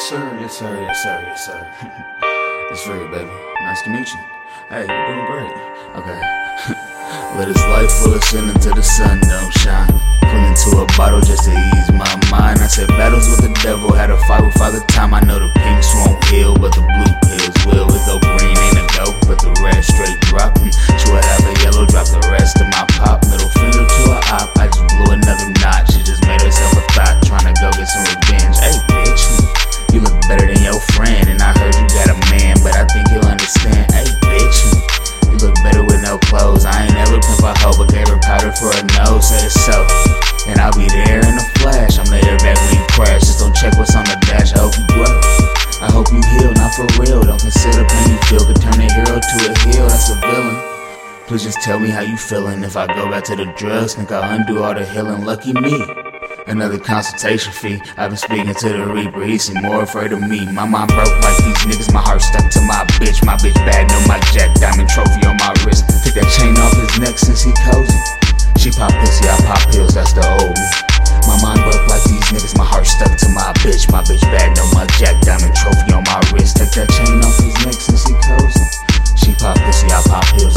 Yes, sir. Yes, sir. Yes, sir. Yes, sir. it's Ray, baby. Nice to meet you. Hey, you're doing great. Okay. Let his life full of sin until the sun don't shine. Put into a bottle just to ease my mind. I said battles with the devil, had a fight with Father Time. I know the pinks won't heal, but the blue for a. Said it's so, and I'll be there in a flash. I'm later back when you crash. Just don't check what's on the dash. I hope you grow. I hope you heal, not for real. Don't consider pain you feel could turn a hero to a heel. That's a villain. Please just tell me how you feeling. If I go back to the drugs, think I'll undo all the healing. Lucky me. Another consultation fee. I've been speaking to the Reaper. He seem more afraid of me. My mind broke like these niggas. My heart stuck to my bitch. My bitch bad, no my jack. Diamond trophy on my wrist. Took that chain off his neck since he pop pills, that's the old me. My mind buff like these niggas, my heart stuck to my bitch. My bitch bad, no my Jack Diamond trophy on my wrist. Take that chain off these necks and she closing. She pop pussy, I pop pills.